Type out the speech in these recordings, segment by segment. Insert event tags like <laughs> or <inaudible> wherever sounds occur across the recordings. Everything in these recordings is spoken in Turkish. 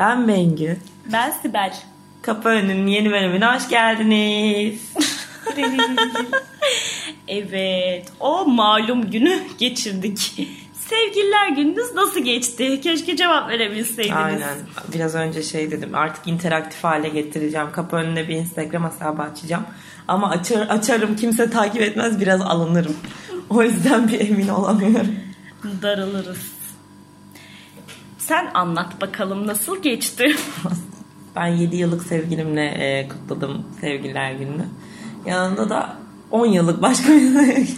Ben Bengü. Ben Sibel. Kapı Önü'nün yeni bölümüne hoş geldiniz. <laughs> evet, o malum günü geçirdik. Sevgililer gününüz nasıl geçti? Keşke cevap verebilseydiniz. Aynen. Biraz önce şey dedim artık interaktif hale getireceğim. Kapı önüne bir Instagram hesabı açacağım. Ama açar, açarım kimse takip etmez biraz alınırım. O yüzden bir emin olamıyorum. Darılırız. Sen anlat bakalım nasıl geçti? <laughs> Ben 7 yıllık sevgilimle e, kutladım sevgililer gününü. Yanında da 10 yıllık başka bir <laughs>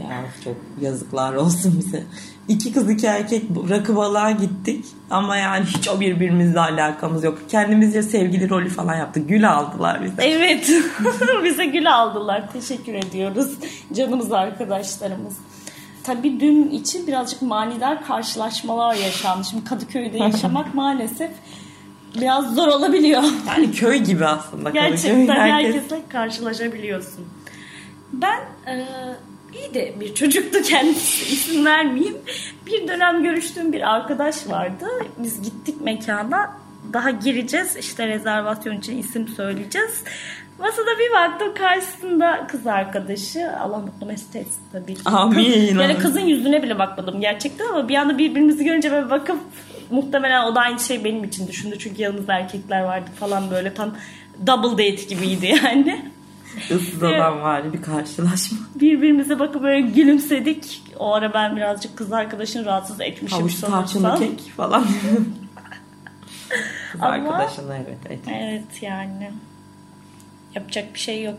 Ya çok yazıklar olsun bize. İki kız iki erkek rakı balığa gittik. Ama yani hiç o birbirimizle alakamız yok. Kendimizce sevgili rolü falan yaptık. Gül aldılar bize. Evet. <laughs> bize gül aldılar. Teşekkür ediyoruz. Canımız arkadaşlarımız. Tabii dün için birazcık manidar karşılaşmalar yaşandı. Şimdi Kadıköy'de yaşamak <laughs> maalesef biraz zor olabiliyor. Yani köy gibi aslında. Gerçekten Herkes... herkesle karşılaşabiliyorsun. Ben e, iyi de bir çocuktu kendisi isim vermeyeyim. Bir dönem görüştüğüm bir arkadaş vardı. Biz gittik mekana. Daha gireceğiz. işte rezervasyon için isim söyleyeceğiz. Masada bir baktım karşısında kız arkadaşı. Allah mutlu mesut etsin tabii. Amin. Yani kızın yüzüne bile bakmadım gerçekten ama bir anda birbirimizi görünce böyle bakıp muhtemelen o da aynı şey benim için düşündü. Çünkü yanımızda erkekler vardı falan böyle tam double date gibiydi yani. Issız adam var bir karşılaşma. Birbirimize bakıp böyle gülümsedik. O ara ben birazcık kız arkadaşını rahatsız etmişim Havuç tarçınlı kek falan. <laughs> kız Ama, arkadaşını evet etmiş. Evet yani. Yapacak bir şey yok.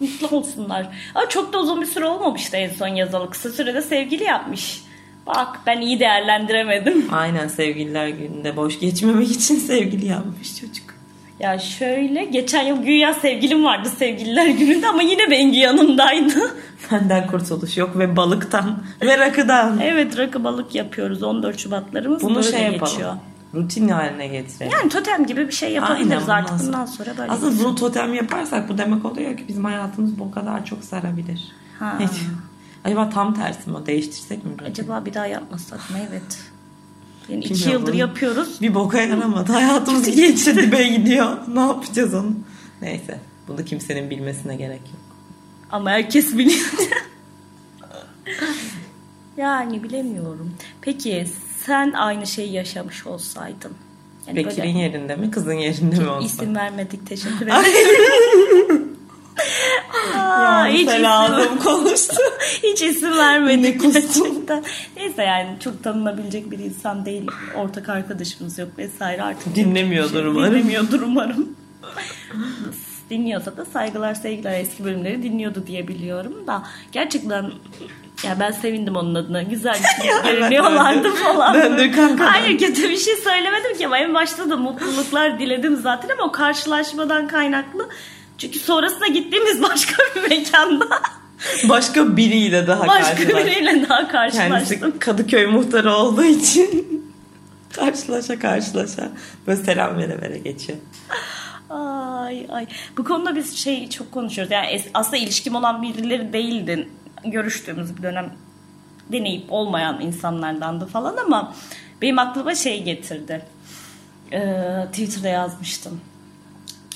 Mutlu olsunlar. Ama çok da uzun bir süre olmamıştı en son yazalı. Kısa sürede sevgili yapmış. Bak ben iyi değerlendiremedim. <laughs> Aynen sevgililer gününde boş geçmemek için sevgili yapmış çocuk. Ya şöyle geçen yıl güya sevgilim vardı sevgililer gününde ama yine Bengi yanımdaydı. <laughs> Benden kurtuluş yok ve balıktan ve rakıdan. Evet rakı balık yapıyoruz 14 Şubatlarımız Bunu böyle şey yapalım. geçiyor. Rutin haline getirelim. Yani totem gibi bir şey yapabiliriz Aynen, artık bundan sonra böyle. Aslında bunu totem yaparsak bu demek oluyor ki bizim hayatımız bu kadar çok sarabilir. Ha. Acaba tam tersi mi? Değiştirsek mi? Acaba bir daha yapmasak mı? Evet. Yani iki Bilmiyorum. yıldır yapıyoruz. Bir boka yaramadı. Hayatımız geçti dibe gidiyor. Ne yapacağız onu? Neyse. Bunu kimsenin bilmesine gerek yok. Ama herkes biliyor. <laughs> yani bilemiyorum. Peki sen aynı şeyi yaşamış olsaydın. Yani Bekir'in böyle... yerinde mi kızın yerinde mi olsa? İsim vermedik teşekkür ederim. <laughs> Aa, hiç isim, konuştu. <laughs> hiç isim vermedik gerçekten. Neyse yani çok tanınabilecek bir insan değil. Ortak arkadaşımız yok vesaire artık. Dinlemiyordur şey, umarım. Dinlemiyordur umarım. Dinliyorsa da saygılar sevgiler eski bölümleri dinliyordu diye biliyorum da gerçekten ya ben sevindim onun adına. Güzel <laughs> görünüyorlardı falan. Döndür kanka. Hayır kötü bir şey söylemedim ki ama en başta da mutluluklar diledim zaten ama o karşılaşmadan kaynaklı çünkü sonrasında gittiğimiz başka bir mekanda başka biriyle daha başka karşılaş. biriyle daha karşılaştım. Kendisi Kadıköy muhtarı olduğu için <laughs> karşılaşa karşılaşa böyle selam vere vere geçiyor. Ay ay. Bu konuda biz şey çok konuşuyoruz. Yani aslında ilişkim olan birileri değildi. Görüştüğümüz bir dönem deneyip olmayan insanlardandı falan ama benim aklıma şey getirdi. Ee, Twitter'da yazmıştım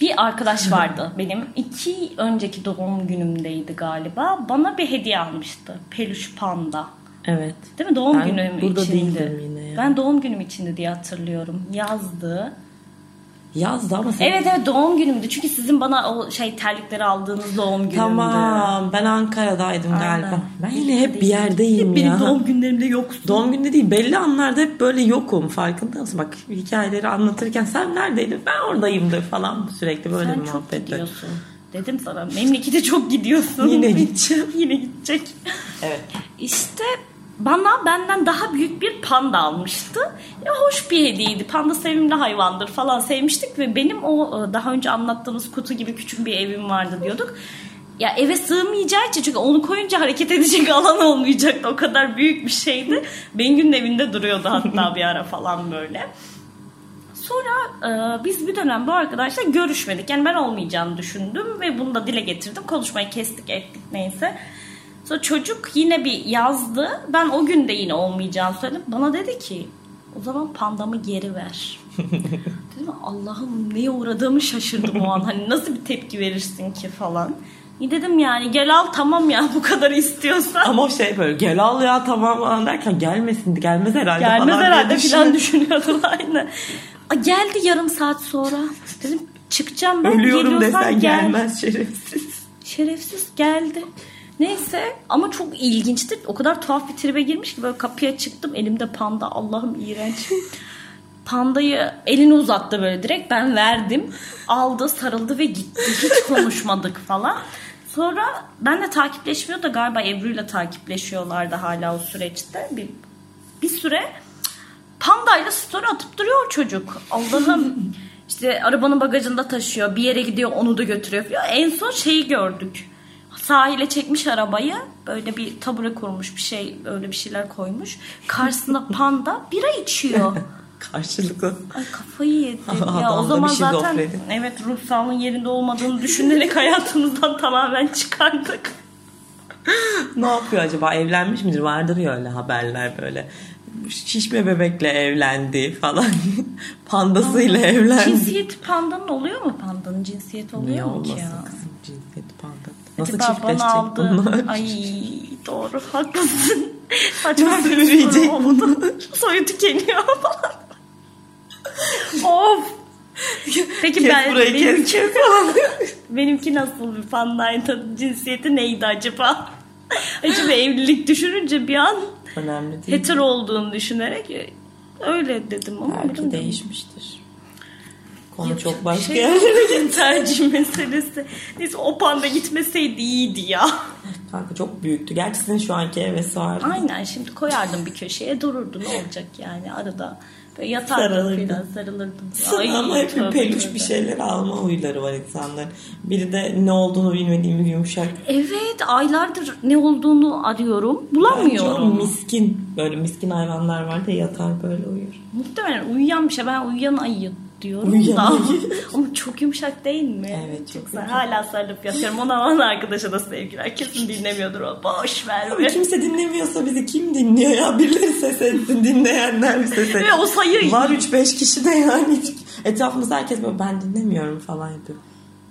bir arkadaş <laughs> vardı benim. iki önceki doğum günümdeydi galiba. Bana bir hediye almıştı. Peluş panda. Evet. Değil mi? Doğum ben günüm burada içindi. Yine ya. Ben doğum günüm içindi diye hatırlıyorum. Yazdı. Yazdı ama sen... Evet evet doğum günümdü. Çünkü sizin bana o şey terlikleri aldığınız doğum günümdü. Tamam ben Ankara'daydım Aynen. galiba. Ben yine hep bir yerdeyim hep ya. Benim doğum günlerimde yoksun. Doğum günde değil belli anlarda hep böyle yokum farkında mısın? Bak hikayeleri anlatırken sen neredeydin ben oradayımdır falan sürekli böyle sen bir muhabbet. Sen çok gidiyorsun. Dedim sana memlekete çok gidiyorsun. Yine gideceğim. <laughs> Yine gidecek. Evet. İşte bana benden daha büyük bir panda almıştı. Ya hoş bir hediyeydi. Panda sevimli hayvandır falan sevmiştik ve benim o e, daha önce anlattığımız kutu gibi küçük bir evim vardı diyorduk. Ya eve sığmayacağı için çünkü onu koyunca hareket edecek <laughs> alan olmayacaktı. O kadar büyük bir şeydi. Bengü'nün evinde duruyordu hatta bir ara falan böyle. Sonra e, biz bir dönem bu arkadaşla görüşmedik. Yani ben olmayacağını düşündüm ve bunu da dile getirdim. Konuşmayı kestik ettik neyse. Sonra çocuk yine bir yazdı. Ben o gün de yine olmayacağını söyledim. Bana dedi ki O zaman pandamı geri ver. <laughs> Dedim Allah'ım neye uğradığımı şaşırdım o an. Hani nasıl bir tepki verirsin ki falan. İyi dedim yani gel al tamam ya bu kadar istiyorsan. Ama şey böyle gel al ya tamam falan derken gelmesin gelmez herhalde Gelmez falan herhalde falan düşünüyordum <laughs> aynı. A, geldi yarım saat sonra. Dedim çıkacağım ben Ölüyorum geliyorsan desen gel. gelmez şerefsiz. Şerefsiz geldi. Neyse ama çok ilginçti. O kadar tuhaf bir tribe girmiş ki böyle kapıya çıktım. Elimde panda. Allah'ım iğrenç. Pandayı elini uzattı böyle direkt. Ben verdim. Aldı, sarıldı ve gitti. Hiç <laughs> konuşmadık falan. Sonra ben de takipleşmiyor da galiba Ebru'yla takipleşiyorlardı hala o süreçte. Bir, bir süre pandayla story atıp duruyor çocuk. Allah'ım <laughs> işte arabanın bagajında taşıyor. Bir yere gidiyor onu da götürüyor. falan. En son şeyi gördük. Sahile çekmiş arabayı. Böyle bir tabure kurmuş bir şey öyle bir şeyler koymuş. Karşısında <laughs> panda bira içiyor. <laughs> Karşılıklı. Ay kafayı yedim. <laughs> ya o zaman bir zaten evet ruh sağlığın yerinde olmadığını düşünerek hayatımızdan tamamen çıkardık. Ne yapıyor acaba? Evlenmiş midir? Vardır ya öyle haberler böyle. Şişme bebekle evlendi falan. Pandasıyla evlendi. Cinsiyet pandanın oluyor mu pandanın cinsiyeti oluyor Niye mu ki ya? kızım cinsiyeti panda? Nasıl Acaba çiftleşecek aldı. bunlar? Ay doğru haklısın. <laughs> Saçma Nasıl üreyecek oldu. <laughs> Soyu tükeniyor falan. of. Peki Kes ben burayı benimki, kes <laughs> falan. benimki nasıl bir pandaydı? Cinsiyeti neydi acaba? Acaba evlilik düşününce bir an Önemli değil. hetero olduğunu düşünerek e, öyle dedim ama Belki değişmiştir. Konu Yok, çok bir başka şey- yerlere <laughs> tercih meselesi. Neyse o panda gitmeseydi iyiydi ya. Kanka çok büyüktü. Gerçi senin şu anki hevesi vardı. Aynen şimdi koyardım bir köşeye dururdu ne olacak yani arada böyle yatardım Sarılırdın. filan sarılırdım. Sana ama hep bir peluş bir şeyler alma huyları var insanların. Biri de ne olduğunu bilmediğimiz yumuşak. Evet aylardır ne olduğunu arıyorum Bence o bulamıyorum. miskin. Böyle miskin hayvanlar var da yatar böyle uyur. Muhtemelen uyuyan bir şey ben uyuyan ayı diyorum Uyuyan da. <laughs> Ama çok yumuşak değil mi? Evet, çok güzel. Hala sarılıp yatıyorum. Ona ona arkadaşa da sevgiler. Kesin dinlemiyordur o. Boş ver be. kimse dinlemiyorsa bizi kim dinliyor ya? Birileri ses etsin. Dinleyenler bir ses etsin. Ve o sayı Var 3-5 kişi de yani. Etrafımızda herkes böyle ben dinlemiyorum falan yapıyor.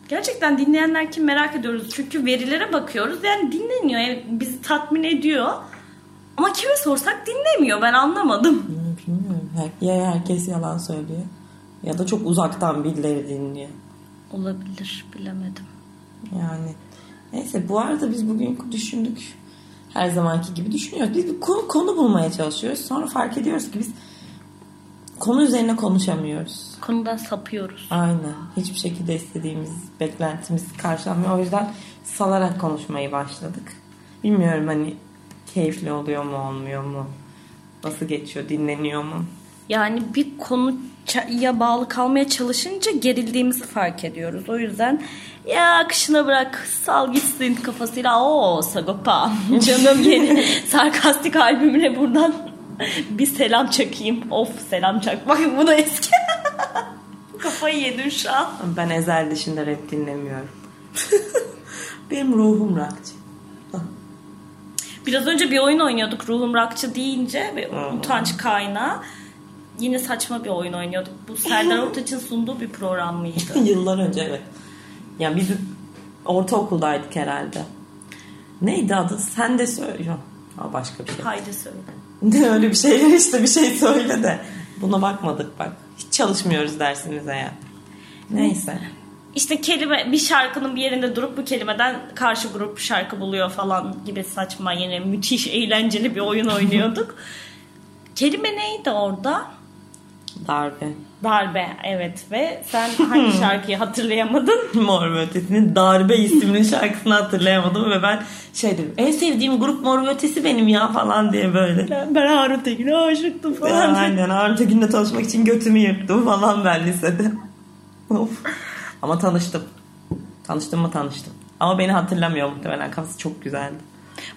Gerçekten dinleyenler kim merak ediyoruz. Çünkü verilere bakıyoruz. Yani dinleniyor. Yani bizi tatmin ediyor. Ama kime sorsak dinlemiyor. Ben anlamadım. Bilmiyorum. Her- Ya herkes yalan söylüyor. Ya da çok uzaktan birileri dinliyor. Olabilir. Bilemedim. Yani neyse bu arada biz bugün düşündük. Her zamanki gibi düşünüyoruz. Biz bir konu, konu bulmaya çalışıyoruz. Sonra fark ediyoruz ki biz konu üzerine konuşamıyoruz. Konudan sapıyoruz. Aynen. Hiçbir şekilde istediğimiz beklentimiz karşılanmıyor. O yüzden salarak konuşmayı başladık. Bilmiyorum hani keyifli oluyor mu olmuyor mu? Nasıl geçiyor? Dinleniyor mu? Yani bir konuya bağlı kalmaya çalışınca gerildiğimizi fark ediyoruz. O yüzden ya akışına bırak sal gitsin kafasıyla o Sagopa <laughs> canım yeni <laughs> sarkastik albümüne buradan bir selam çakayım. Of selam çakmak bu da eski. <laughs> Kafayı yedim şu an. Ben Ezel dışında rap dinlemiyorum. Benim ruhum rockçı. Biraz önce bir oyun oynuyorduk ruhum rakçı deyince Aa. utanç kaynağı. Yine saçma bir oyun oynuyorduk. Bu Serdar <laughs> Ortaç'ın sunduğu bir program mıydı? <laughs> Yıllar önce evet. Ya biz ortaokuldaydık herhalde. Neydi adı? Sen de söyle. Aa, başka bir şey. Haydi söyle. <laughs> Ne öyle bir şey işte bir şey söyle de. Buna bakmadık bak. Hiç çalışmıyoruz dersimize ya. Neyse. İşte kelime bir şarkının bir yerinde durup bu kelimeden karşı grup şarkı buluyor falan gibi saçma yine müthiş eğlenceli bir oyun oynuyorduk. Kelime neydi orada? Darbe. Darbe evet ve sen hangi <laughs> şarkıyı hatırlayamadın? Mor ve Ötesi'nin Darbe isimli şarkısını hatırlayamadım ve ben şey dedim en sevdiğim grup Mor ve Ötesi benim ya falan diye böyle. Ben Harun Tekin'e aşıktım falan. Aynen Harun Tekin'le tanışmak için götümü yırttım falan ben lisede. of. Ama tanıştım. Tanıştım mı tanıştım. Ama beni hatırlamıyor muhtemelen kafası çok güzeldi.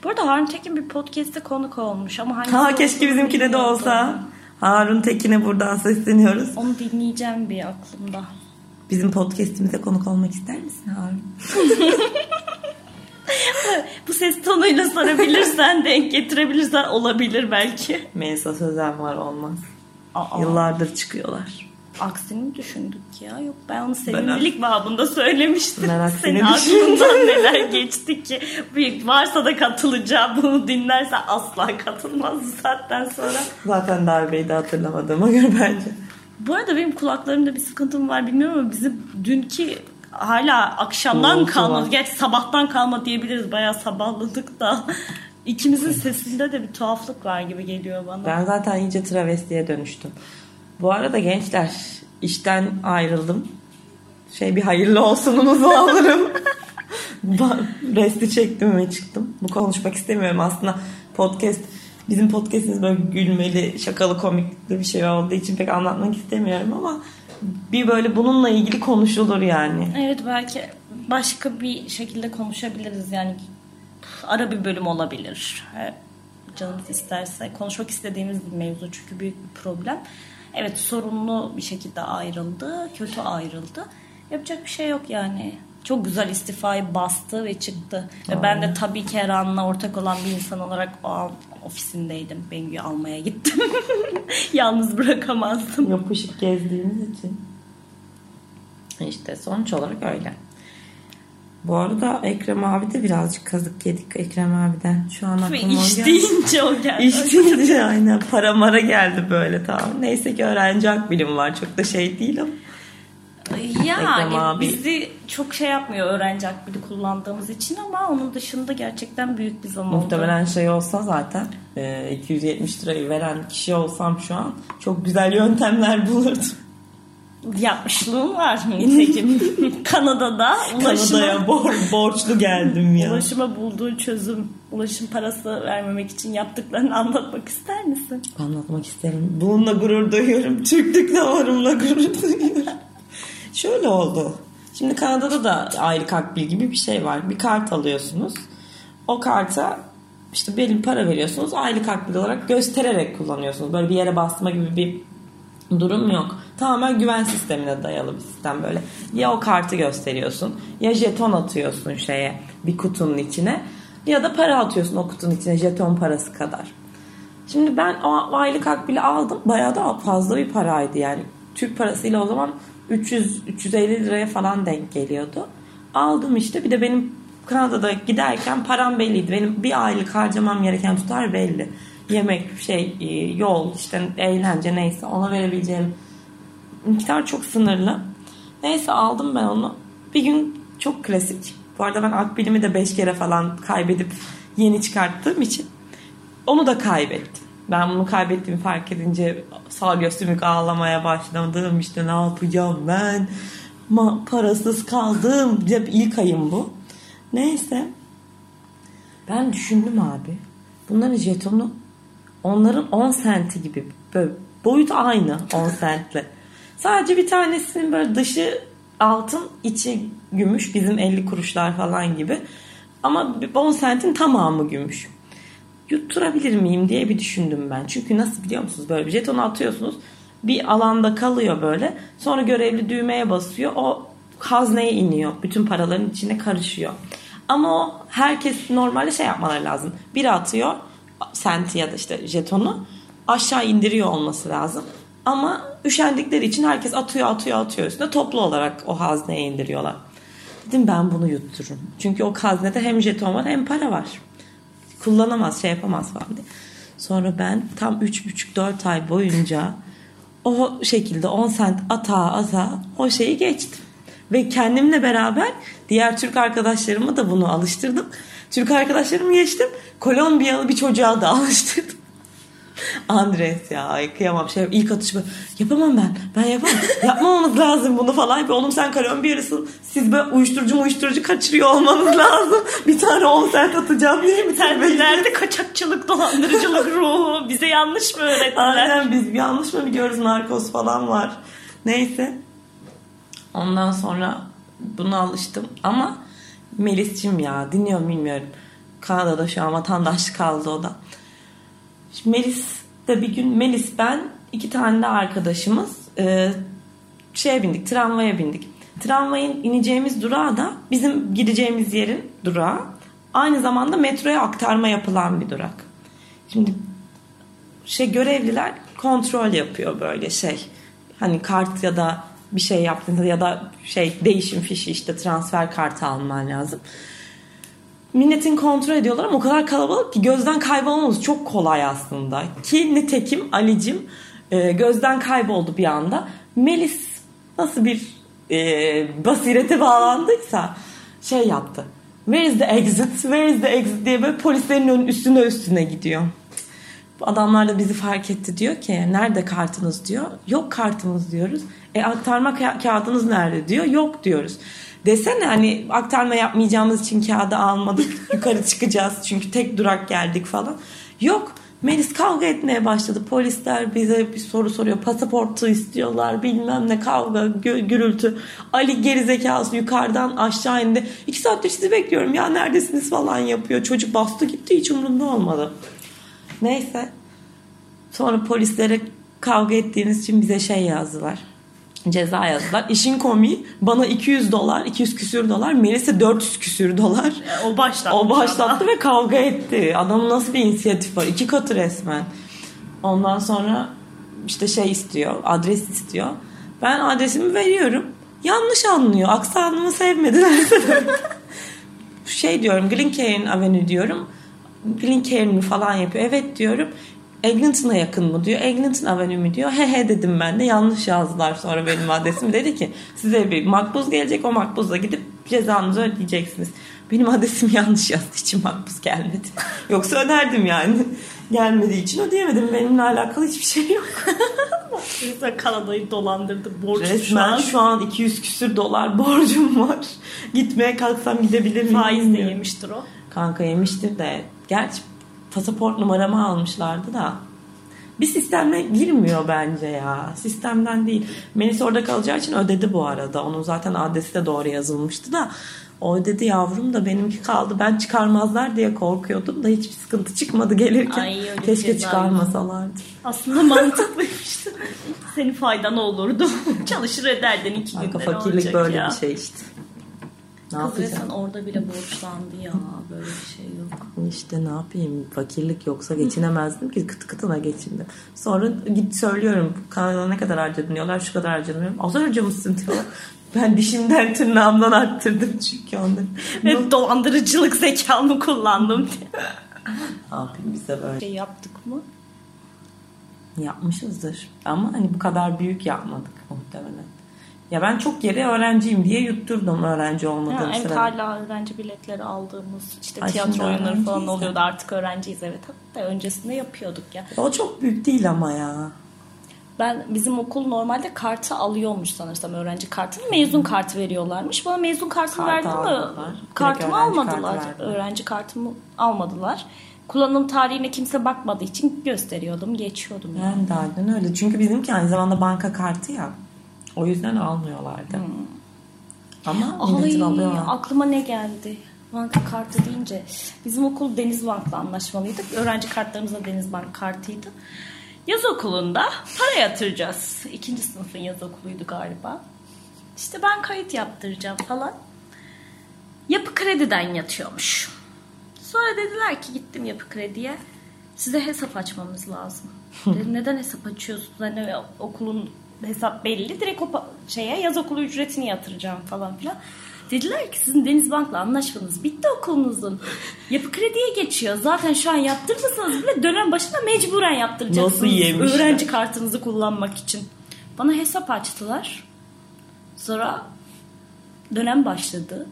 Bu arada Harun Tekin bir podcast'te konuk olmuş ama hangisi Ha keşke bizimkide de olsa. Harun Tekin'e buradan sesleniyoruz. Onu dinleyeceğim bir aklımda. Bizim podcast'imize konuk olmak ister misin Harun? <laughs> Bu ses tonuyla sorabilirsen <laughs> denk getirebilirsen olabilir belki. Melisa Sözen var olmaz. Aa. Yıllardır çıkıyorlar. Aksini düşündük ya. Yok ben onu sevimlilik babında söylemiştim. Ben aksini Senin aklından <laughs> neler geçti ki. Varsa da katılacağım. Bunu dinlerse asla katılmaz saatten sonra. Zaten darbeyi de hatırlamadığıma göre bence. Bu arada benim kulaklarımda bir sıkıntım var bilmiyorum ama bizim dünkü hala akşamdan Uğultu kalma. var. Gerçi sabahtan kalma diyebiliriz. Bayağı sabahladık da. İkimizin sesinde de bir tuhaflık var gibi geliyor bana. Ben zaten iyice travestiye dönüştüm. Bu arada gençler işten ayrıldım. Şey bir hayırlı olsununuzu <laughs> alırım. Resti çektim ve çıktım. Bu konuşmak istemiyorum aslında. Podcast bizim podcastimiz böyle gülmeli, şakalı, komikli bir şey olduğu için pek anlatmak istemiyorum ama bir böyle bununla ilgili konuşulur yani. Evet belki başka bir şekilde konuşabiliriz yani ara bir bölüm olabilir. He, Canımız isterse konuşmak istediğimiz bir mevzu çünkü büyük bir problem. Evet sorunlu bir şekilde ayrıldı, kötü ayrıldı. Yapacak bir şey yok yani. Çok güzel istifayı bastı ve çıktı. Ve ben de tabii ki Erhan'la ortak olan bir insan olarak o an ofisindeydim. Bengü'yü almaya gittim. <laughs> Yalnız bırakamazdım. Yapışık gezdiğimiz için. İşte sonuç olarak öyle. Bu arada Ekrem abi de birazcık kazık yedik Ekrem abiden. Şu an aklıma iş deyince o geldi. İş deyince aynen para mara geldi böyle tamam. Neyse ki öğrenci hak bilim var. Çok da şey değil ama. Ekrem Yani abi. bizi çok şey yapmıyor öğrenci akbili kullandığımız için ama onun dışında gerçekten büyük bir zaman oldu. Muhtemelen şey olsa zaten e, 270 lirayı veren kişi olsam şu an çok güzel yöntemler bulurdum. Yapmışlığım var nitekim. <laughs> Kanada'da ulaşıma, Kanada'ya bor, borçlu geldim ya. ulaşıma bulduğu çözüm, ulaşım parası vermemek için yaptıklarını anlatmak ister misin? Anlatmak isterim. Bununla gurur duyuyorum. Türklük damarımla gurur duyuyorum. Şöyle oldu. Şimdi Kanada'da da aylık akbil gibi bir şey var. Bir kart alıyorsunuz. O karta işte belli para veriyorsunuz. Aylık akbil olarak göstererek kullanıyorsunuz. Böyle bir yere basma gibi bir durum yok. Tamamen güven sistemine dayalı bir sistem böyle. Ya o kartı gösteriyorsun ya jeton atıyorsun şeye bir kutunun içine ya da para atıyorsun o kutunun içine jeton parası kadar. Şimdi ben o aylık akbili aldım. Bayağı da fazla bir paraydı yani. Türk parasıyla o zaman 300-350 liraya falan denk geliyordu. Aldım işte bir de benim Kanada'da giderken param belliydi. Benim bir aylık harcamam gereken tutar belli. Yemek, şey, e, yol, işte eğlence neyse ona verebileceğim miktar çok sınırlı. Neyse aldım ben onu. Bir gün çok klasik. Bu arada ben akbilimi de 5 kere falan kaybedip yeni çıkarttığım için onu da kaybettim. Ben bunu kaybettiğimi fark edince sağ göğsümük ağlamaya başladım. İşte ne yapacağım ben? Ma parasız kaldım. Hep ilk ayım bu. Neyse. Ben düşündüm abi. Bunların jetonu onların 10 senti gibi. Böyle boyut aynı 10 sentle. Sadece bir tanesinin böyle dışı altın içi gümüş. Bizim 50 kuruşlar falan gibi. Ama 10 sentin tamamı gümüş yutturabilir miyim diye bir düşündüm ben. Çünkü nasıl biliyor musunuz? Böyle bir jetonu atıyorsunuz. Bir alanda kalıyor böyle. Sonra görevli düğmeye basıyor. O hazneye iniyor. Bütün paraların içine karışıyor. Ama o herkes normalde şey yapmaları lazım. Biri atıyor senti ya da işte jetonu aşağı indiriyor olması lazım. Ama üşendikleri için herkes atıyor atıyor atıyor üstüne toplu olarak o hazneye indiriyorlar. Dedim ben bunu yuttururum. Çünkü o haznede hem jeton var hem para var kullanamaz şey yapamaz falan diye. Sonra ben tam 3,5-4 ay boyunca o şekilde 10 sent ata ata o şeyi geçtim. Ve kendimle beraber diğer Türk arkadaşlarıma da bunu alıştırdım. Türk arkadaşlarımı geçtim. Kolombiyalı bir çocuğa da <laughs> alıştırdım. Andres ya ay kıyamam şey ilk atış böyle yapamam ben ben yapamam yapmamamız lazım bunu falan bir oğlum sen Kolombiyalısın siz böyle uyuşturucu uyuşturucu kaçırıyor olmanız lazım bir tane 10 sent atacağım diye bir tane Nerede kaçakçılık, dolandırıcılık <laughs> ruhu? Bize yanlış mı öğrettiler? Aynen biz yanlış mı biliyoruz narkoz falan var. Neyse. Ondan sonra buna alıştım. Ama Melis'cim ya dinliyorum bilmiyorum. Kanada'da şu an vatandaşlık aldı o da. Şimdi Melis de bir gün Melis ben iki tane de arkadaşımız e, şeye bindik tramvaya bindik. Tramvayın ineceğimiz durağı da bizim gideceğimiz yerin durağı. Aynı zamanda metroya aktarma yapılan bir durak. Şimdi şey görevliler kontrol yapıyor böyle şey. Hani kart ya da bir şey yaptığında ya da şey değişim fişi işte transfer kartı alman lazım. Milletin kontrol ediyorlar ama o kadar kalabalık ki gözden kaybolmamız çok kolay aslında. Ki nitekim Ali'cim e, gözden kayboldu bir anda. Melis nasıl bir e, basirete bağlandıysa şey yaptı. Where is the exit? Where is the exit diye böyle polislerin önün üstüne üstüne gidiyor. Adamlar da bizi fark etti diyor ki nerede kartınız diyor. Yok kartımız diyoruz. E aktarma ka- kağıdınız nerede diyor. Yok diyoruz. Desene hani aktarma yapmayacağımız için kağıdı almadık. <laughs> Yukarı çıkacağız çünkü tek durak geldik falan. Yok. Melis kavga etmeye başladı. Polisler bize bir soru soruyor. Pasaportu istiyorlar. Bilmem ne kavga, gü- gürültü. Ali gerizekası yukarıdan aşağı indi. İki saattir sizi bekliyorum. Ya neredesiniz falan yapıyor. Çocuk bastı gitti. Hiç umurunda olmadı. Neyse. Sonra polislere kavga ettiğiniz için bize şey yazdılar. Ceza yazdılar. İşin komiği bana 200 dolar, 200 küsür dolar, Melis'e 400 küsür dolar. O başlattı. O başlattı ve kavga etti. Adamın nasıl bir inisiyatif var? İki katı resmen. Ondan sonra işte şey istiyor, adres istiyor. Ben adresimi veriyorum. Yanlış anlıyor. Aksanımı sevmediler. <laughs> şey diyorum, Glencairn Avenue diyorum. Glencairn mi falan yapıyor. Evet diyorum. Eglinton'a yakın mı diyor. Eglinton Avenue mi diyor. He he dedim ben de. Yanlış yazdılar sonra benim adresimi. Dedi ki size bir makbuz gelecek. O makbuzla gidip cezanızı ödeyeceksiniz. Benim adresim <laughs> yanlış yazdığı için makbuz gelmedi. Yoksa öderdim yani. Gelmediği için ödeyemedim. Benimle alakalı hiçbir şey yok. <laughs> Resmen Kanada'yı dolandırdı. Borçlu şu Resmen an. şu an 200 küsür dolar borcum var. Gitmeye kalksam gidebilir miyim? Faiz de yemiştir o. Kanka yemiştir de. Gerçi pasaport numaramı almışlardı da. Bir sisteme girmiyor bence ya. Sistemden değil. Melis orada kalacağı için ödedi bu arada. Onun zaten adresi de doğru yazılmıştı da. O ödedi yavrum da benimki kaldı. Ben çıkarmazlar diye korkuyordum da hiçbir sıkıntı çıkmadı gelirken. Ay, Keşke çıkarmasalardı. Aslında mantıklıymış. Senin faydan olurdu. <laughs> Çalışır ederdin iki günde fakirlik böyle ya. bir şey işte. Ne Kız yapacağım? orada bile borçlandı ya. Böyle bir şey yok. İşte ne yapayım fakirlik yoksa geçinemezdim ki kıt kıtına geçindim. Sonra git söylüyorum Kanada ne kadar harcadın diyorlar şu kadar harcadım diyorum. Az harcamışsın diyorlar. Ben dişimden tırnağımdan arttırdım çünkü onları. Ne Hep dolandırıcılık zekamı kullandım diye. yapayım bize böyle Şey yaptık mı? yapmışızdır. Ama hani bu kadar büyük yapmadık muhtemelen. Ya ben çok geri öğrenciyim diye yutturdum öğrenci olmadığım evet sırada. hala öğrenci biletleri aldığımız işte Ay, tiyatro oyunları falan oluyordu. Artık öğrenciyiz evet. Hatta öncesinde yapıyorduk ya. O çok büyük değil ama ya. Ben bizim okul normalde kartı alıyormuş sanırsam öğrenci kartını mezun kartı veriyorlarmış. Bana mezun kartını Kart verdi mi? Kartımı almadılar. kartı öğrenci kartımı almadılar. Kullanım tarihine kimse bakmadığı için gösteriyordum, geçiyordum. Yani. Yani de aynen öyle. Çünkü bizimki aynı zamanda banka kartı ya. O yüzden almıyorlardı. Ama milletin alıyorlar. aklıma ne geldi? Banka kartı deyince bizim okul Denizbank'la anlaşmalıydık. Öğrenci kartlarımız da Denizbank kartıydı. Yaz okulunda para yatıracağız. İkinci sınıfın yaz okuluydu galiba. İşte ben kayıt yaptıracağım falan. Yapı krediden yatıyormuş. Sonra dediler ki gittim yapı krediye. Size hesap açmamız lazım. <laughs> Dedim neden hesap açıyorsunuz? Hani okulun hesap belli. Direkt o şeye yaz okulu ücretini yatıracağım falan filan. Dediler ki sizin Denizbank'la anlaşmanız bitti okulunuzun. <laughs> Yapı krediye geçiyor. Zaten şu an yaptırmasanız bile dönem başında mecburen yaptıracaksınız. Nasıl yemişler? Öğrenci kartınızı kullanmak için. Bana hesap açtılar. Sonra dönem başladı.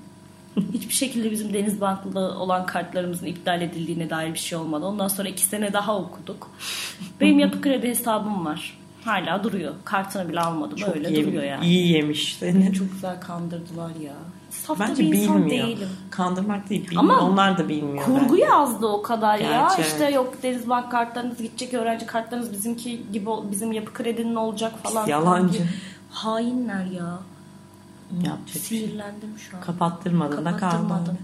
<laughs> Hiçbir şekilde bizim Denizbank'la olan kartlarımızın iptal edildiğine dair bir şey olmadı. Ondan sonra iki sene daha okuduk. <laughs> Benim yapı kredi hesabım var. Hala duruyor. Kartını bile almadım. Çok Öyle iyi, duruyor yani. iyi yemiş seni. <laughs> Çok güzel kandırdılar ya. Saf da Bence bir insan bilmiyor. değilim. Kandırmak değil. Bilmiyor. Ama onlar da bilmiyor. Kurgu bence. yazdı o kadar ya. Gerçi İşte evet. yok Denizbank kartlarınız gidecek, öğrenci kartlarınız bizimki gibi bizim yapı kredinin olacak falan. Yalancı. filan diye. Hainler ya. Yapacak şey. Sinirlendim şu an. Kapattırmadın da kaldı.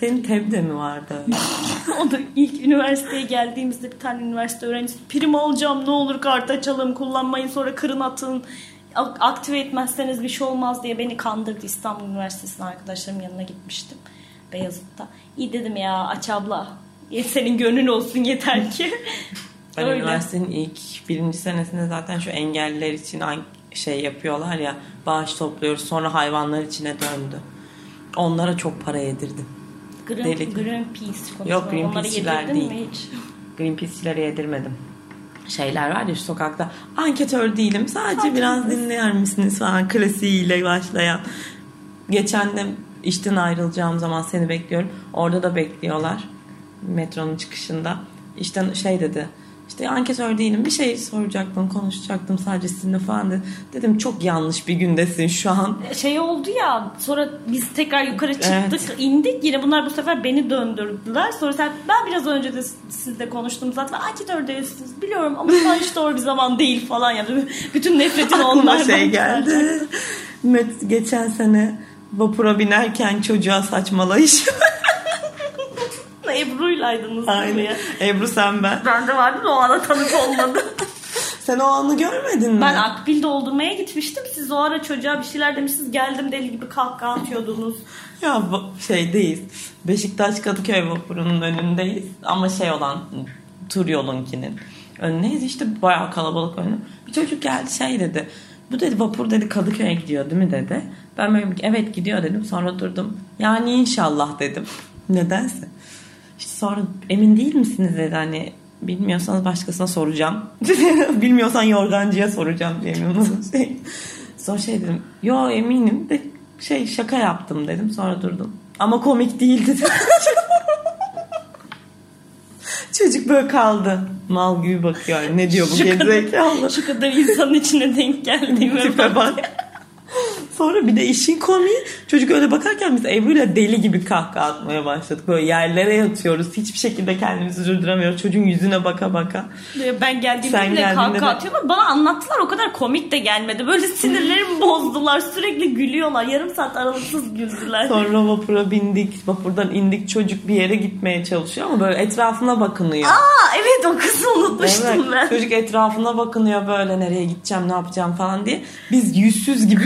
Senin tebde mi vardı? <laughs> o da ilk üniversiteye geldiğimizde bir tane üniversite öğrencisi prim alacağım ne olur kart açalım kullanmayın sonra kırın atın Ak- aktive etmezseniz bir şey olmaz diye beni kandırdı İstanbul Üniversitesi'ne arkadaşlarım yanına gitmiştim Beyazıt'ta. İyi dedim ya aç abla senin gönlün olsun yeter ki. <laughs> Ben Öyle. üniversitenin ilk birinci senesinde zaten şu engelliler için şey yapıyorlar ya bağış topluyoruz sonra hayvanlar içine döndü. Onlara çok para yedirdim. Green, Deli. Greenpeace konusunda Yok, mi değil. hiç? Greenpeace'çilere yedirmedim. Şeyler var ya şu sokakta anketör değilim sadece biraz dinler misiniz falan klasiğiyle başlayan. Geçen de işten ayrılacağım zaman seni bekliyorum. Orada da bekliyorlar. Metronun çıkışında. İşten şey dedi. İşte anketör değilim bir şey soracaktım konuşacaktım sadece sizinle falan dedi. Dedim çok yanlış bir gündesin şu an. Şey oldu ya sonra biz tekrar yukarı çıktık Evet. indik yine bunlar bu sefer beni döndürdüler. Sonra sen ben biraz önce de sizle konuştum zaten anketör değilsiniz biliyorum ama şu an hiç doğru bir zaman değil falan yani bütün nefretin onlardan. şey geldi. Geçen sene vapura binerken çocuğa saçmalayış. <laughs> <laughs> Ebru'ylaydınız Aynen. Ebru sen ben. Ben de vardım o ana tanık olmadı. <laughs> Sen o anı görmedin mi? ben akbil doldurmaya gitmiştim. Siz o ara çocuğa bir şeyler demişsiniz. Geldim deli gibi kahkaha atıyordunuz. Ya şeydeyiz. Beşiktaş Kadıköy vapurunun önündeyiz. Ama şey olan tur yolunkinin önündeyiz. İşte bayağı kalabalık önü. Bir çocuk geldi şey dedi. Bu dedi vapur dedi Kadıköy'e gidiyor değil mi dedi. Ben böyle evet gidiyor dedim. Sonra durdum. Yani inşallah dedim. Nedense. İşte sonra emin değil misiniz dedi hani bilmiyorsanız başkasına soracağım. <laughs> Bilmiyorsan yorgancıya soracağım diye <laughs> şey. Sonra şey dedim. Yo eminim de şey şaka yaptım dedim. Sonra durdum. Ama komik değildi. <laughs> Çocuk böyle kaldı. Mal gibi bakıyor. Ne diyor bu Şu kadar- gerizekalı? Şu kadar insanın içine denk geldiğime Tipe bak. Sonra bir de işin komiği çocuk öyle bakarken biz Ebru'yla deli gibi kahkaha atmaya başladık. Böyle yerlere yatıyoruz. Hiçbir şekilde kendimizi durduramıyoruz. Çocuğun yüzüne baka baka. Ben geldiğimde Sen bile geldiğinde kahkaha de- atıyorlar. Bana anlattılar o kadar komik de gelmedi. Böyle sinirlerimi <laughs> bozdular. Sürekli gülüyorlar. Yarım saat aralıksız güldüler. Sonra vapura bindik. Vapurdan indik. Çocuk bir yere gitmeye çalışıyor ama böyle etrafına bakınıyor. Aa evet o kısmı unutmuştum Evet. ben. Çocuk etrafına bakınıyor böyle nereye gideceğim ne yapacağım falan diye. Biz yüzsüz gibi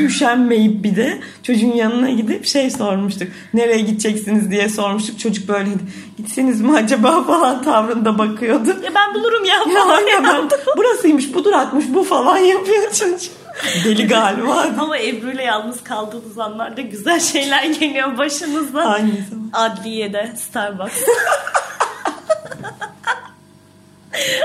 üşenmeyip bir de çocuğun yanına gidip şey sormuştuk. Nereye gideceksiniz diye sormuştuk. Çocuk böyle gitseniz mi acaba falan tavrında bakıyordu. Ya ben bulurum ya. Ya falan ya ben yaptım. <laughs> burasıymış bu durakmış bu falan yapıyor çocuk. Deli <laughs> galiba. Ama Ebru ile yalnız kaldığınız anlarda güzel şeyler geliyor başınıza. Hangisi? Adliyede Starbucks. <laughs>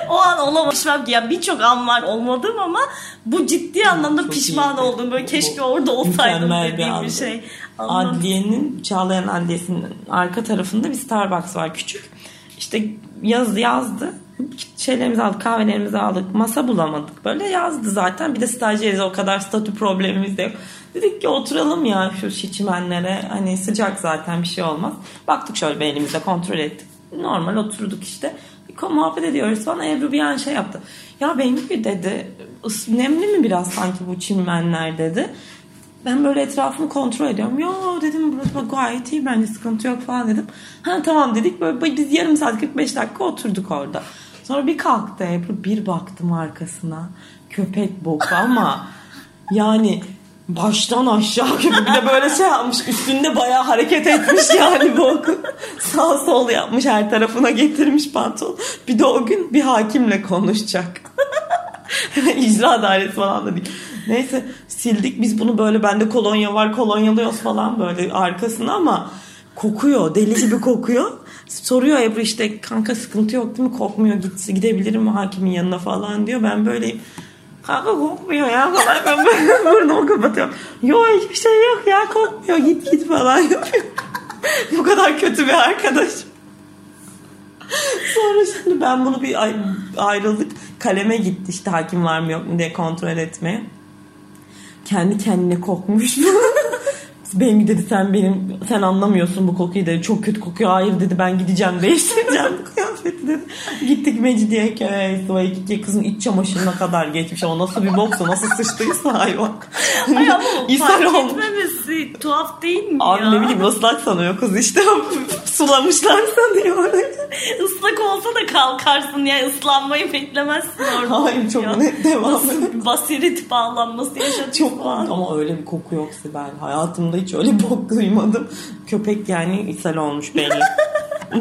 o an olamamışım. Ya birçok an var olmadım ama bu ciddi anlamda çok pişman iyiydi. oldum. Böyle Bu keşke orada olsaydım bir dediğim bir andı. şey. Anladım. Adliyenin Çağlayan Adliyesi'nin arka tarafında bir Starbucks var küçük. İşte yaz yazdı. Şeylerimizi aldık, kahvelerimizi aldık. Masa bulamadık. Böyle yazdı zaten. Bir de stajyeriz o kadar statü problemimiz de yok. Dedik ki oturalım ya şu şişmenlere. Hani sıcak zaten bir şey olmaz. Baktık şöyle bir elimize kontrol ettik. Normal oturduk işte. Muhabbet ediyoruz falan. Ebru bir an şey yaptı. Ya Bengi dedi nemli mi biraz sanki bu çimenler dedi. Ben böyle etrafımı kontrol ediyorum. Yo dedim burası gayet iyi bence sıkıntı yok falan dedim. Ha tamam dedik böyle biz yarım saat 45 dakika oturduk orada. Sonra bir kalktı Ebru bir baktım arkasına. Köpek boku ama <laughs> yani baştan aşağı köpek bir de böyle şey yapmış üstünde bayağı hareket etmiş yani boku. Sağ sol yapmış her tarafına getirmiş pantolon. Bir de o gün bir hakimle konuşacak. <laughs> İcra dairesi falan da değil. Neyse sildik biz bunu böyle bende kolonya var kolonyalıyoruz falan böyle arkasına ama kokuyor deli gibi kokuyor. Soruyor Ebru işte kanka sıkıntı yok değil mi kokmuyor git, gidebilirim mi hakimin yanına falan diyor. Ben böyleyim kanka kokmuyor ya falan ben <laughs> burnumu kapatıyorum. Yok hiçbir şey yok ya kokmuyor git git falan yapıyor. <laughs> Bu kadar kötü bir arkadaş. Sonra şimdi ben bunu bir ay- ayrıldık. Kaleme gitti işte hakim var mı yok mu diye kontrol etmeye. Kendi kendine kokmuş. <laughs> Bengi dedi sen benim sen anlamıyorsun bu kokuyu dedi. Çok kötü kokuyor. Hayır dedi ben gideceğim değiştireceğim dedi. Gittik Mecidiyeköy'e. O iki kızın iç çamaşırına kadar geçmiş ama nasıl bir boksa nasıl sıçtıysa hayvan. Ay ama <laughs> fark olmuş. etmemesi tuhaf değil mi Abi ya? ne bileyim ıslak sanıyor kız işte. <laughs> Sulamışlar sanıyor. <laughs> Islak olsa da kalkarsın ya ıslanmayı beklemezsin orada. Hayır çok Ya. net devam. Bir basiret bağlanması yaşadık Çok falan. ama öyle bir koku yok Sibel. Hayatımda hiç öyle bok duymadım. Köpek yani ishal olmuş belli.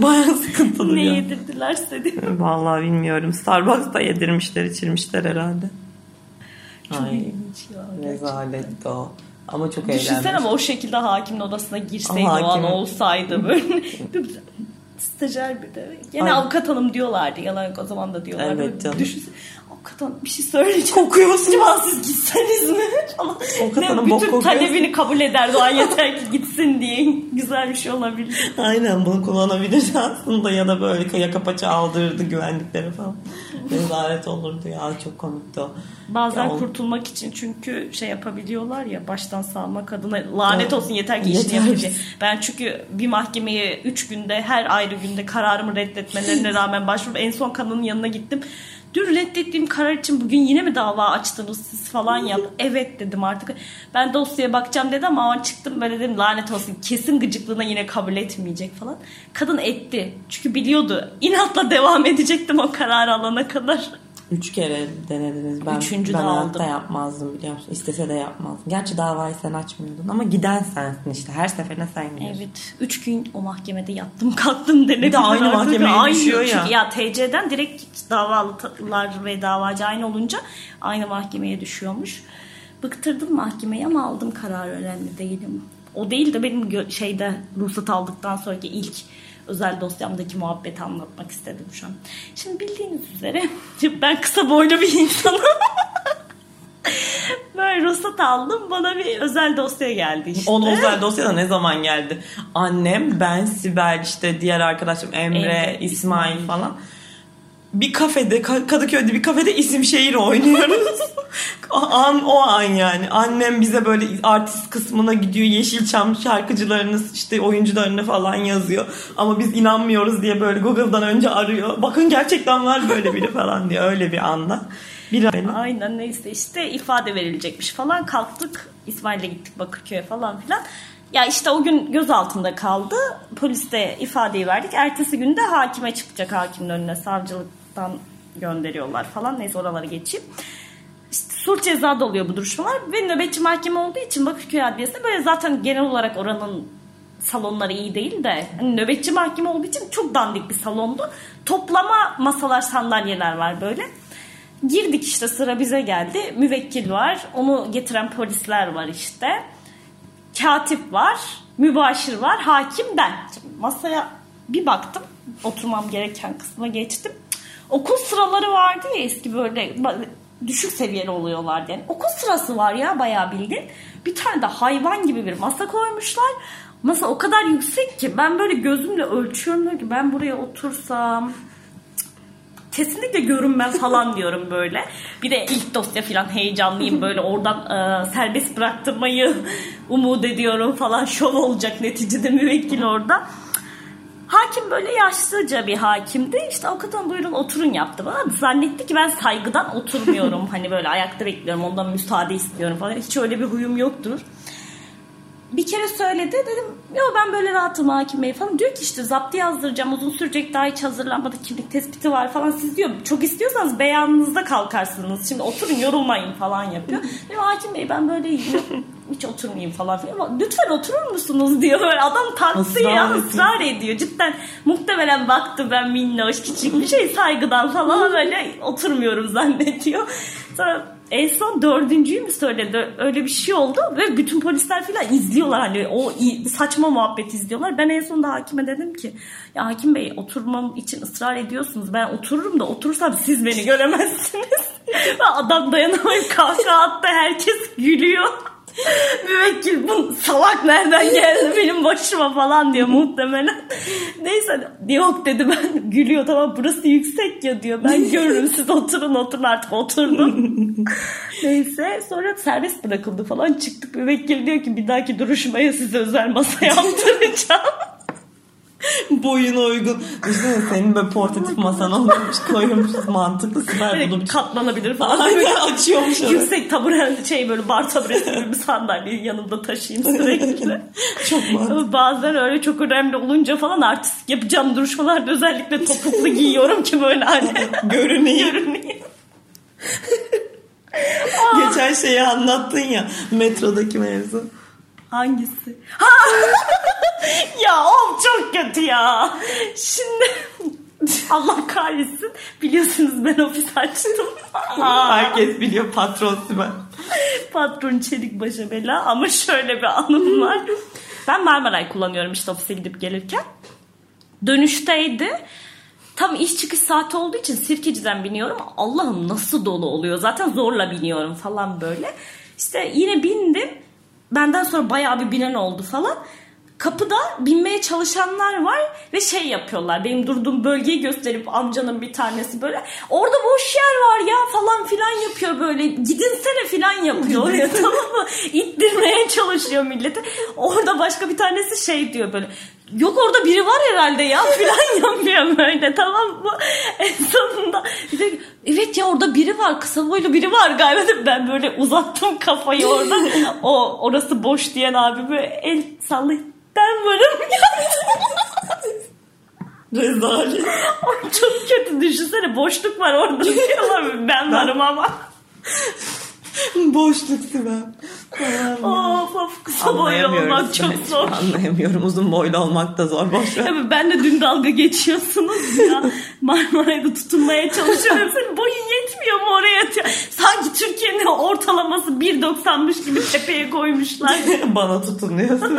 Bayağı sıkıntılı ne ya. yedirdilerse de. Vallahi bilmiyorum. Starbucks'ta yedirmişler, içirmişler herhalde. Çok Ay, ilginç ya. rezalet o. Ama çok Düşünsene eğlenmiş. ama o şekilde hakimin odasına girseydi Ama o an hakim- olsaydı <laughs> böyle. stajyer bir de. Gene Ay. avukat hanım diyorlardı. Yalan o zaman da diyorlardı. Evet canım. Düşünsene avukat hanım bir şey söyleyeceğim. Kokuyorsun. Acaba siz gitseniz mi? Falan. Avukat Ne, hanım bok bütün talebini kabul ederdi o an yeter ki gitsin diye. Güzel bir şey olabilir. Aynen bunu kullanabilir aslında ya da böyle yaka paça aldırırdı güvenliklere falan. Rezalet olurdu ya çok komikti o. Bazen Ya kurtulmak için çünkü şey yapabiliyorlar ya baştan savma kadına lanet olsun yeter ki işini yapabilecek. Ben çünkü bir mahkemeye 3 günde her ayrı günde kararımı reddetmelerine <laughs> rağmen başvurup en son kadının yanına gittim. Dün reddettiğim karar için bugün yine mi dava açtınız siz falan yap. Evet dedim artık. Ben dosyaya bakacağım dedim ama an çıktım böyle dedim lanet olsun kesin gıcıklığına yine kabul etmeyecek falan. Kadın etti. Çünkü biliyordu. İnatla devam edecektim o kararı alana kadar. Üç kere denediniz. Ben, Üçüncü ben de hayatta aldım. yapmazdım biliyor musun? İstese de yapmazdım. Gerçi davayı sen açmıyordun ama giden sensin işte. Her seferine sen gidiyorsun. Evet. Üç gün o mahkemede yattım <laughs> kalktım denebilir. Bir de aynı artık. mahkemeye Aynı. düşüyor ya. Ya TC'den direkt davalılar ve davacı aynı olunca aynı mahkemeye düşüyormuş. Bıktırdım mahkemeyi ama aldım karar önemli değilim. O değil de benim şeyde ruhsat aldıktan sonraki ilk özel dosyamdaki muhabbeti anlatmak istedim şu an. Şimdi bildiğiniz üzere <laughs> ben kısa boylu bir insanım. <laughs> Böyle ruhsat aldım. Bana bir özel dosya geldi işte. O özel dosya da ne zaman geldi? Annem, ben, Sibel, işte diğer arkadaşım Emre, Emre, İsmail falan. Bir kafede, Ka- Kadıköy'de bir kafede isim şehir oynuyoruz. <laughs> an o an yani. Annem bize böyle artist kısmına gidiyor. Yeşilçam şarkıcılarını işte oyuncularını falan yazıyor. Ama biz inanmıyoruz diye böyle Google'dan önce arıyor. Bakın gerçekten var böyle biri <laughs> falan diye öyle bir anda. Bir benim. Aynen neyse işte ifade verilecekmiş falan kalktık İsmail'le gittik Bakırköy'e falan filan. Ya işte o gün gözaltında kaldı. Poliste ifadeyi verdik. Ertesi günde hakime çıkacak hakimin önüne. Savcılıktan gönderiyorlar falan. Neyse oralara geçeyim. İşte sulh cezada oluyor bu duruşmalar. Ve nöbetçi mahkeme olduğu için Bakırköy Adliyesi'nde böyle zaten genel olarak oranın salonları iyi değil de hani nöbetçi mahkeme olduğu için çok dandik bir salondu. Toplama masalar sandalyeler var böyle. Girdik işte sıra bize geldi. Müvekkil var. Onu getiren polisler var işte. Katip var. Mübaşir var. Hakim ben. Şimdi masaya bir baktım. Oturmam gereken kısma geçtim. Okul sıraları vardı ya eski böyle düşük seviyeli oluyorlardı yani. Okul sırası var ya bayağı bildiğin. Bir tane de hayvan gibi bir masa koymuşlar. Masa o kadar yüksek ki ben böyle gözümle ölçüyorum ki ben buraya otursam kesinlikle görünmem falan <laughs> diyorum böyle. Bir de ilk dosya falan heyecanlıyım böyle oradan e, serbest bıraktırmayı <laughs> umut ediyorum falan şov olacak neticede müvekkil orada. Hakim böyle yaşlıca bir hakimdi. İşte avukatın buyurun oturun yaptı bana. Zannetti ki ben saygıdan oturmuyorum. <laughs> hani böyle ayakta bekliyorum ondan müsaade istiyorum falan. Hiç öyle bir huyum yoktur bir kere söyledi dedim yo ben böyle rahatım hakim bey falan diyor ki işte zaptı yazdıracağım uzun sürecek daha hiç hazırlanmadı kimlik tespiti var falan siz diyor çok istiyorsanız beyanınızda kalkarsınız şimdi oturun yorulmayın falan yapıyor <laughs> dedim hakim bey ben böyle iyiyim <laughs> hiç oturmayayım falan filan ama lütfen oturur musunuz diyor böyle adam taktı ya ısrar ediyor cidden muhtemelen baktı ben minnoş küçük bir şey saygıdan falan <laughs> böyle oturmuyorum zannediyor sonra en son dördüncüyü mü söyledi? Öyle bir şey oldu ve bütün polisler falan izliyorlar hani o saçma muhabbet izliyorlar. Ben en sonunda hakime dedim ki ya hakim bey oturmam için ısrar ediyorsunuz. Ben otururum da oturursam siz beni göremezsiniz. <laughs> Adam dayanamayıp kahkaha attı. Herkes gülüyor. <laughs> Müvekkil bu salak nereden geldi benim başıma falan diyor muhtemelen. <laughs> Neyse yok dedi ben <laughs> gülüyor tamam burası yüksek ya diyor. Ben görürüm siz oturun oturun artık oturdum. Neyse sonra serbest bırakıldı falan çıktık. Müvekkil diyor ki bir dahaki duruşmaya size özel masa yaptıracağım. Boyuna uygun. Düşünsene senin böyle portatif masan olmuş koyulmuşuz mantıklı <laughs> süper bunu Böyle katlanabilir falan. Aynen açıyormuş onu. Yüksek tabure şey böyle bar taburesi gibi bir sandalyeyi yanımda taşıyayım sürekli. <laughs> Çok mantıklı. Bazen öyle çok önemli olunca falan artist yapacağım duruşmalarda özellikle topuklu giyiyorum ki böyle hani <laughs> Görüneyim. görüneyim. Geçen şeyi anlattın ya metrodaki mevzu. Hangisi? Ha! <laughs> ya o çok kötü ya. Şimdi <laughs> Allah kahretsin. Biliyorsunuz ben ofis açtım. <laughs> Herkes biliyor patron Sibel. Patron çelik başa bela ama şöyle bir anım var. Ben Marmaray kullanıyorum işte ofise gidip gelirken. Dönüşteydi. Tam iş çıkış saati olduğu için Sirkeci'den biniyorum. Allah'ım nasıl dolu oluyor. Zaten zorla biniyorum falan böyle. İşte yine bindim. Benden sonra bayağı bir binen oldu falan. Kapıda binmeye çalışanlar var ve şey yapıyorlar. Benim durduğum bölgeyi gösterip amcanın bir tanesi böyle orada boş yer var ya falan filan yapıyor böyle. Gidinsene filan yapıyor oraya <laughs> tamam mı? İttirmeye çalışıyor milleti. Orada başka bir tanesi şey diyor böyle. Yok orada biri var herhalde ya <laughs> filan yapıyor böyle tamam mı? <laughs> En sonunda bir de, evet ya orada biri var kısa boylu biri var galiba ben böyle uzattım kafayı orada. O orası boş diyen abi böyle el sallayıp ben varım <laughs> Rezalet. Ay, Çok kötü düşünsene boşluk var orada diyorlar ben varım ama. Boşluk Sibel. Of of kısa boylu olmak çok zor. Anlayamıyorum. Uzun boylu olmak da zor. Boş ver. Tabii ben de dün dalga geçiyorsunuz ya. Marmaray'da tutunmaya çalışıyorum. Senin boyun yetmiyor mu oraya? Sanki Türkiye'nin ortalaması 1.90'mış gibi tepeye koymuşlar. <laughs> Bana tutunuyorsun.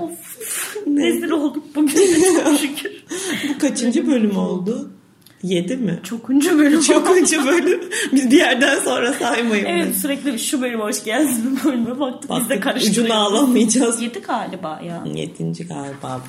of. Rezil olduk bugün <laughs> şükür. Bu kaçıncı bölüm oldu? Yedi mi? Çokuncu bölüm. <laughs> Çokuncu bölüm. Biz bir yerden sonra saymayın. Evet sürekli şu bölüm hoş geldiniz bu bölüme baktık biz de Baktık, karıştırıyoruz. Ucunu alamayacağız. Yedi galiba ya. Yedinci galiba.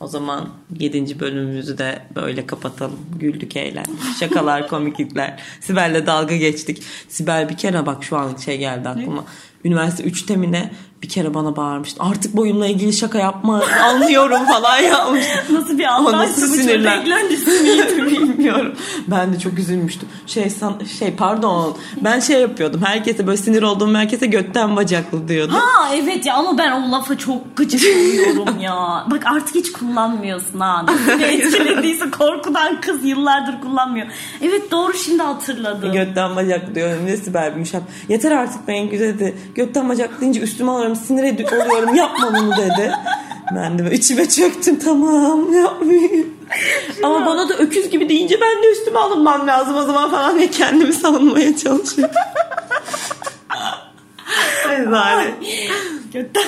O zaman yedinci bölümümüzü de böyle kapatalım. Güldük eğlendik. Şakalar, <laughs> komiklikler. Sibel'le dalga geçtik. Sibel bir kere bak şu an şey geldi aklıma. Üniversite 3'te mi ne bir kere bana bağırmıştı. Artık boyumla ilgili şaka yapma anlıyorum falan yapmış. <laughs> Nasıl bir O anlayış nasıl sinirlen? <laughs> Bilmiyorum. Ben de çok üzülmüştüm. Şey san, şey pardon. Ben şey yapıyordum. Herkese böyle sinir olduğum herkese götten bacaklı diyordum. Ha evet ya ama ben o lafa çok gıcık oluyorum ya. Bak artık hiç kullanmıyorsun ha. Nasıl etkilediyse korkudan kız yıllardır kullanmıyor. Evet doğru şimdi hatırladım. Götten bacaklı diyorum. Ne Sibel Gümüşhap. Yeter artık Bengü dedi. Götten bacaklı deyince üstüme alıyorum. Sinir edi- oluyorum. Yapma bunu dedi. Ben de içime çöktüm. Tamam yapmayayım. Ama bana da öküz gibi deyince ben de üstüme alınmam lazım o zaman falan diye kendimi savunmaya çalışıyorum. Rezalet. Götten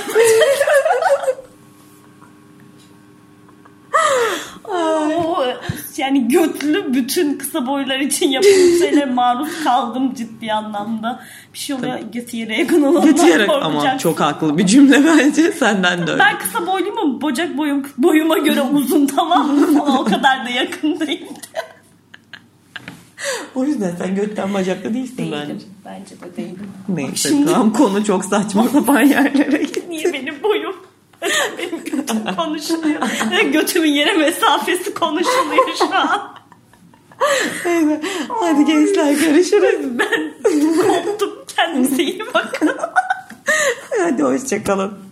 yani götlü bütün kısa boylar için yapılmış <laughs> şeylere maruz kaldım ciddi anlamda. Bir şey oluyor götü yere yakın olanlar ama çok haklı bir cümle bence senden de öyle. Ben kısa boyluyum ama bacak boyum boyuma göre uzun tamam mı? <laughs> O kadar da yakın değildi. <laughs> O yüzden sen götten bacaklı değilsin bence. Değilim. Bence de değilim. Neyse Şimdi- tamam konu çok saçma sapan yerlere gitti. Niye benim boyum? Benim götüm konuşuluyor. Götümün yere mesafesi konuşuluyor şu an. Neyse, Hadi gençler görüşürüz. Ben koptum. Kendinize iyi bakın. Hadi hoşçakalın.